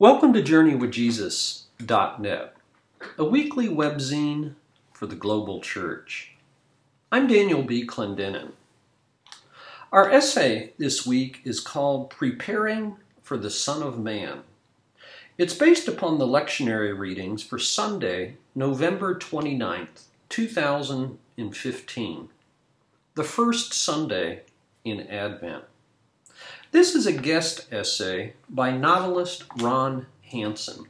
Welcome to JourneyWithJesus.net, a weekly webzine for the global church. I'm Daniel B. Clendenin. Our essay this week is called Preparing for the Son of Man. It's based upon the lectionary readings for Sunday, November 29th, 2015, the first Sunday in Advent. This is a guest essay by novelist Ron Hansen.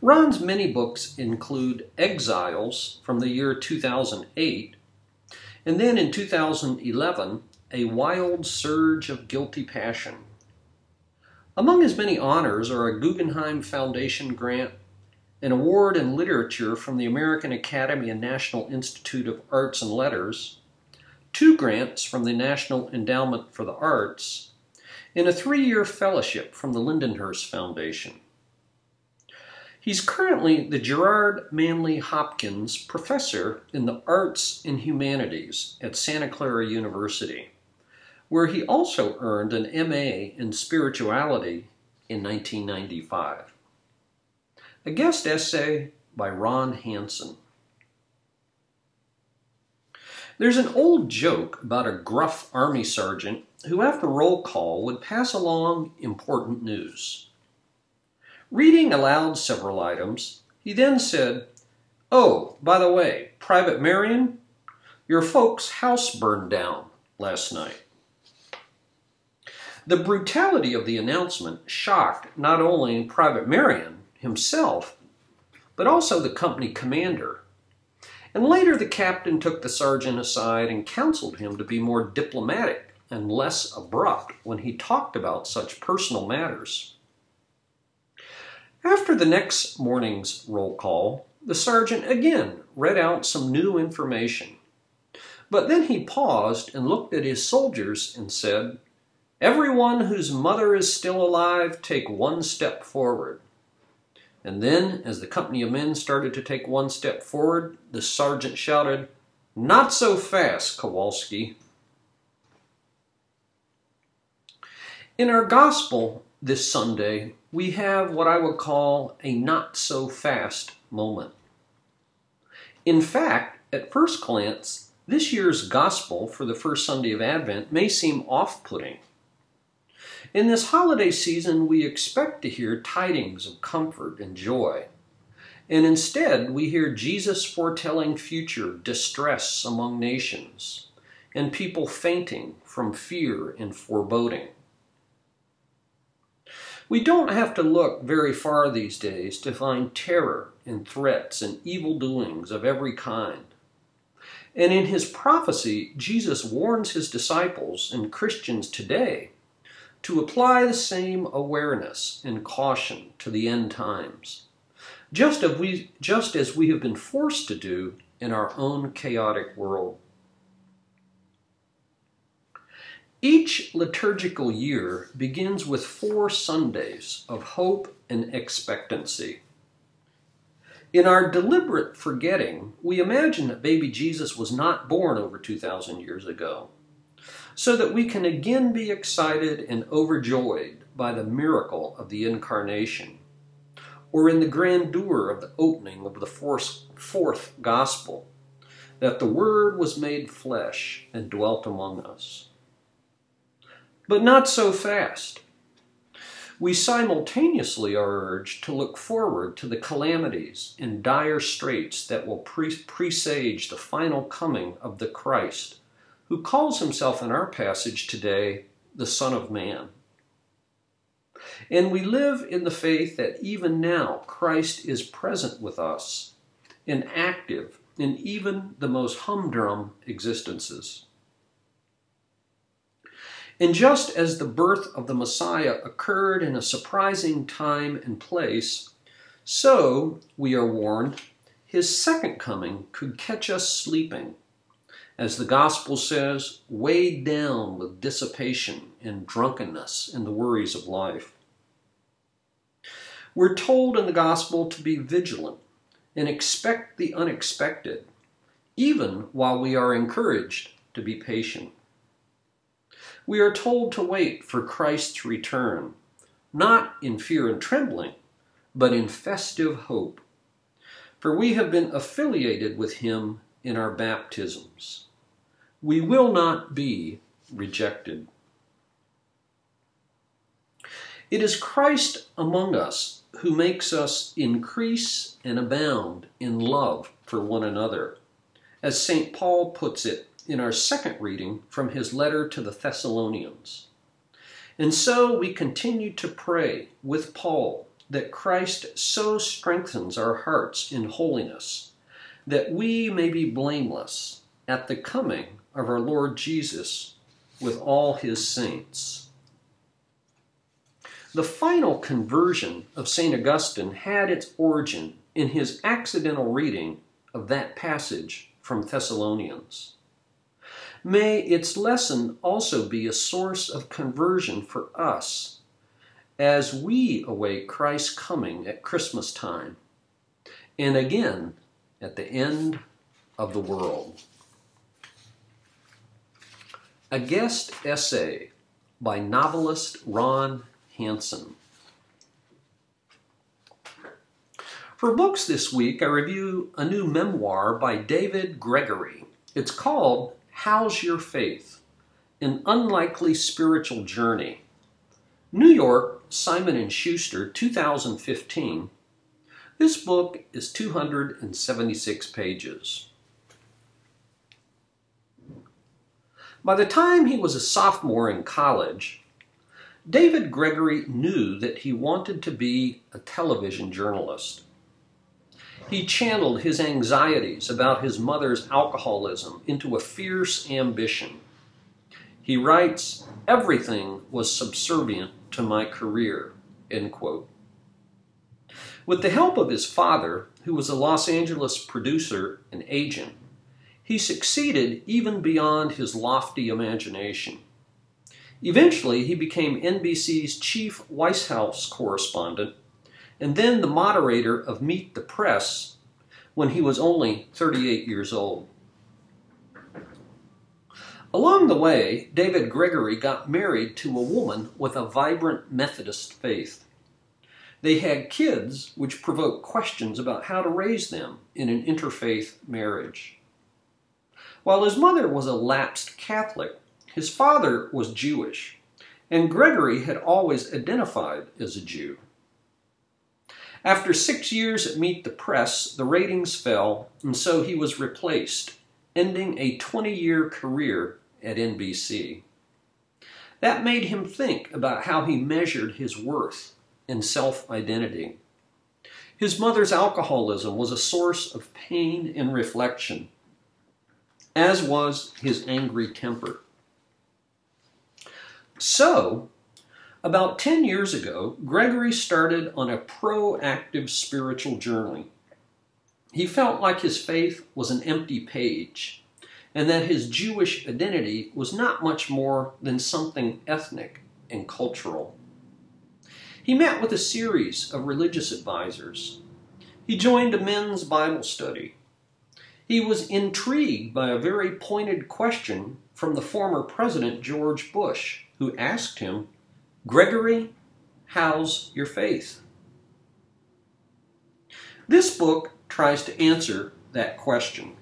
Ron's many books include Exiles from the year 2008, and then in 2011, A Wild Surge of Guilty Passion. Among his many honors are a Guggenheim Foundation grant, an award in literature from the American Academy and National Institute of Arts and Letters, two grants from the National Endowment for the Arts, in a three year fellowship from the Lindenhurst Foundation. He's currently the Gerard Manley Hopkins Professor in the Arts and Humanities at Santa Clara University, where he also earned an MA in Spirituality in 1995. A guest essay by Ron Hansen. There's an old joke about a gruff army sergeant who, after roll call, would pass along important news. Reading aloud several items, he then said, Oh, by the way, Private Marion, your folks' house burned down last night. The brutality of the announcement shocked not only Private Marion himself, but also the company commander. And later the captain took the sergeant aside and counseled him to be more diplomatic and less abrupt when he talked about such personal matters. After the next morning's roll call, the sergeant again read out some new information. But then he paused and looked at his soldiers and said, Everyone whose mother is still alive, take one step forward. And then, as the company of men started to take one step forward, the sergeant shouted, Not so fast, Kowalski. In our gospel this Sunday, we have what I would call a not so fast moment. In fact, at first glance, this year's gospel for the first Sunday of Advent may seem off putting. In this holiday season, we expect to hear tidings of comfort and joy. And instead, we hear Jesus foretelling future distress among nations and people fainting from fear and foreboding. We don't have to look very far these days to find terror and threats and evil doings of every kind. And in his prophecy, Jesus warns his disciples and Christians today to apply the same awareness and caution to the end times, just as we, just as we have been forced to do in our own chaotic world. Each liturgical year begins with four Sundays of hope and expectancy. In our deliberate forgetting, we imagine that baby Jesus was not born over 2,000 years ago, so that we can again be excited and overjoyed by the miracle of the incarnation, or in the grandeur of the opening of the fourth, fourth gospel, that the Word was made flesh and dwelt among us but not so fast. We simultaneously are urged to look forward to the calamities and dire straits that will pre- presage the final coming of the Christ, who calls himself in our passage today the Son of Man. And we live in the faith that even now Christ is present with us and active in even the most humdrum existences. And just as the birth of the Messiah occurred in a surprising time and place, so, we are warned, his second coming could catch us sleeping, as the gospel says, weighed down with dissipation and drunkenness and the worries of life. We're told in the gospel to be vigilant and expect the unexpected, even while we are encouraged to be patient. We are told to wait for Christ's return, not in fear and trembling, but in festive hope. For we have been affiliated with him in our baptisms. We will not be rejected. It is Christ among us who makes us increase and abound in love for one another. As St. Paul puts it in our second reading from his letter to the Thessalonians. And so we continue to pray with Paul that Christ so strengthens our hearts in holiness that we may be blameless at the coming of our Lord Jesus with all his saints. The final conversion of St. Augustine had its origin in his accidental reading of that passage from Thessalonians. May its lesson also be a source of conversion for us as we await Christ's coming at Christmas time and again at the end of the world. A guest essay by novelist Ron Hansen. For books this week, I review a new memoir by David Gregory. It's called How's Your Faith? An Unlikely Spiritual Journey. New York, Simon & Schuster, 2015. This book is 276 pages. By the time he was a sophomore in college, David Gregory knew that he wanted to be a television journalist. He channeled his anxieties about his mother's alcoholism into a fierce ambition. He writes, Everything was subservient to my career. End quote. With the help of his father, who was a Los Angeles producer and agent, he succeeded even beyond his lofty imagination. Eventually, he became NBC's chief White House correspondent and then the moderator of Meet the Press when he was only 38 years old. Along the way, David Gregory got married to a woman with a vibrant Methodist faith. They had kids, which provoked questions about how to raise them in an interfaith marriage. While his mother was a lapsed Catholic, his father was Jewish, and Gregory had always identified as a Jew. After six years at Meet the Press, the ratings fell, and so he was replaced, ending a 20 year career at NBC. That made him think about how he measured his worth and self identity. His mother's alcoholism was a source of pain and reflection, as was his angry temper. So, about 10 years ago, Gregory started on a proactive spiritual journey. He felt like his faith was an empty page and that his Jewish identity was not much more than something ethnic and cultural. He met with a series of religious advisors. He joined a men's Bible study. He was intrigued by a very pointed question from the former President George Bush, who asked him Gregory, how's your faith? This book tries to answer that question.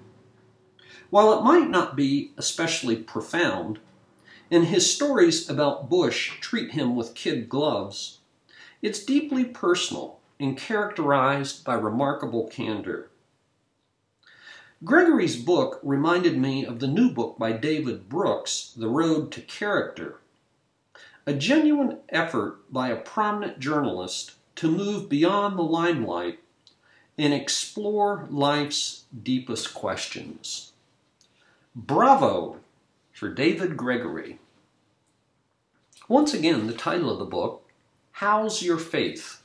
While it might not be especially profound, and his stories about Bush treat him with kid gloves, it's deeply personal and characterized by remarkable candor. Gregory's book reminded me of the new book by David Brooks, The Road to Character, a genuine effort by a prominent journalist to move beyond the limelight and explore life's deepest questions. Bravo for David Gregory. Once again, the title of the book, How's Your Faith?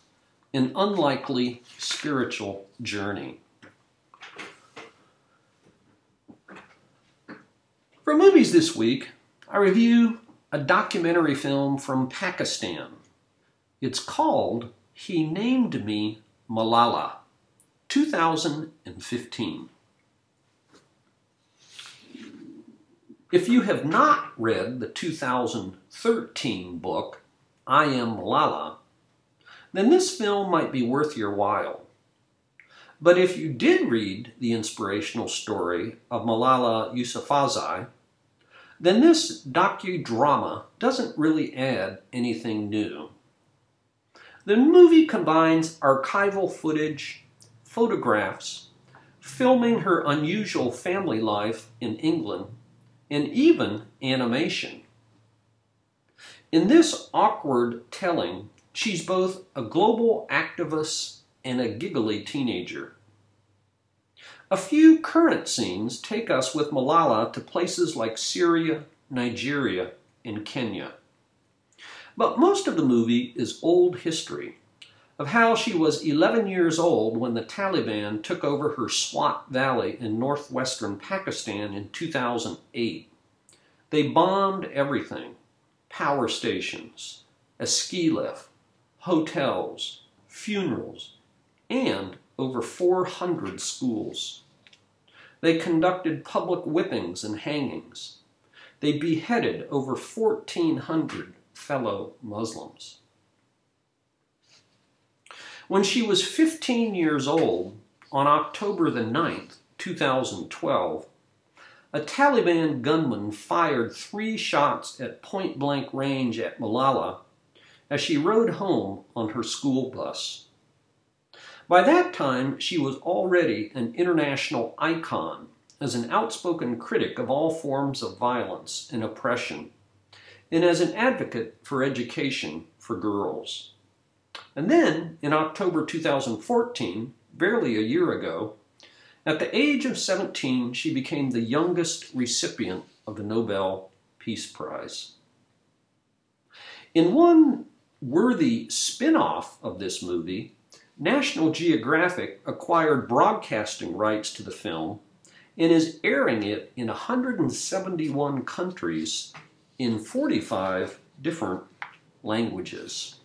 An Unlikely Spiritual Journey. For movies this week, I review a documentary film from Pakistan. It's called He Named Me Malala, 2015. If you have not read the 2013 book, I Am Malala, then this film might be worth your while. But if you did read the inspirational story of Malala Yousafzai, then this docudrama doesn't really add anything new. The movie combines archival footage, photographs, filming her unusual family life in England, and even animation. In this awkward telling, she's both a global activist and a giggly teenager. A few current scenes take us with Malala to places like Syria, Nigeria, and Kenya. But most of the movie is old history of how she was 11 years old when the Taliban took over her Swat Valley in northwestern Pakistan in 2008. They bombed everything power stations, a ski lift, hotels, funerals, and over 400 schools. They conducted public whippings and hangings. They beheaded over 1,400 fellow Muslims. When she was 15 years old, on October the 9th, 2012, a Taliban gunman fired three shots at point blank range at Malala as she rode home on her school bus. By that time, she was already an international icon as an outspoken critic of all forms of violence and oppression, and as an advocate for education for girls. And then, in October 2014, barely a year ago, at the age of 17, she became the youngest recipient of the Nobel Peace Prize. In one worthy spin off of this movie, National Geographic acquired broadcasting rights to the film and is airing it in 171 countries in 45 different languages.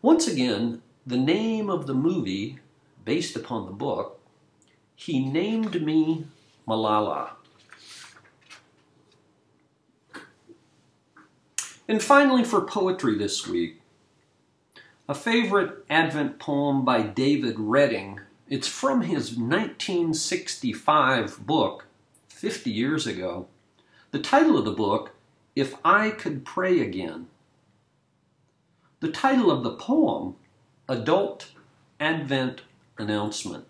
Once again, the name of the movie, based upon the book, He Named Me Malala. And finally, for poetry this week, a favorite Advent poem by David Redding. It's from his 1965 book, 50 years ago. The title of the book, If I Could Pray Again. The title of the poem, Adult Advent Announcement.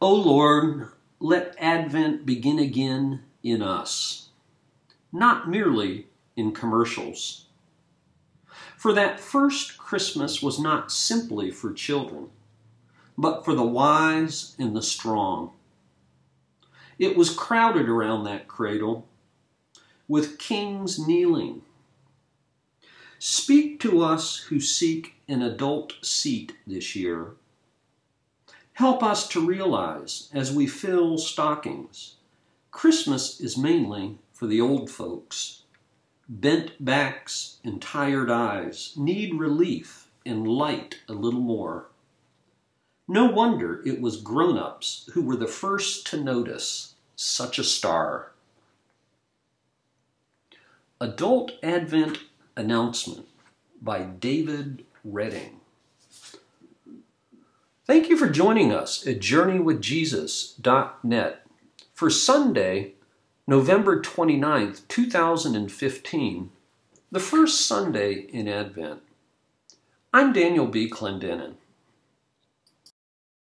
O Lord, let Advent begin again in us, not merely in commercials. For that first Christmas was not simply for children, but for the wise and the strong. It was crowded around that cradle, with kings kneeling. Speak to us who seek an adult seat this year. Help us to realize as we fill stockings, Christmas is mainly for the old folks Bent backs and tired eyes need relief and light a little more. No wonder it was grown ups who were the first to notice such a star. Adult Advent Announcement by David Redding. Thank you for joining us at JourneyWithJesus.net for Sunday, November 29th, 2015, the first Sunday in Advent. I'm Daniel B. Clendenin.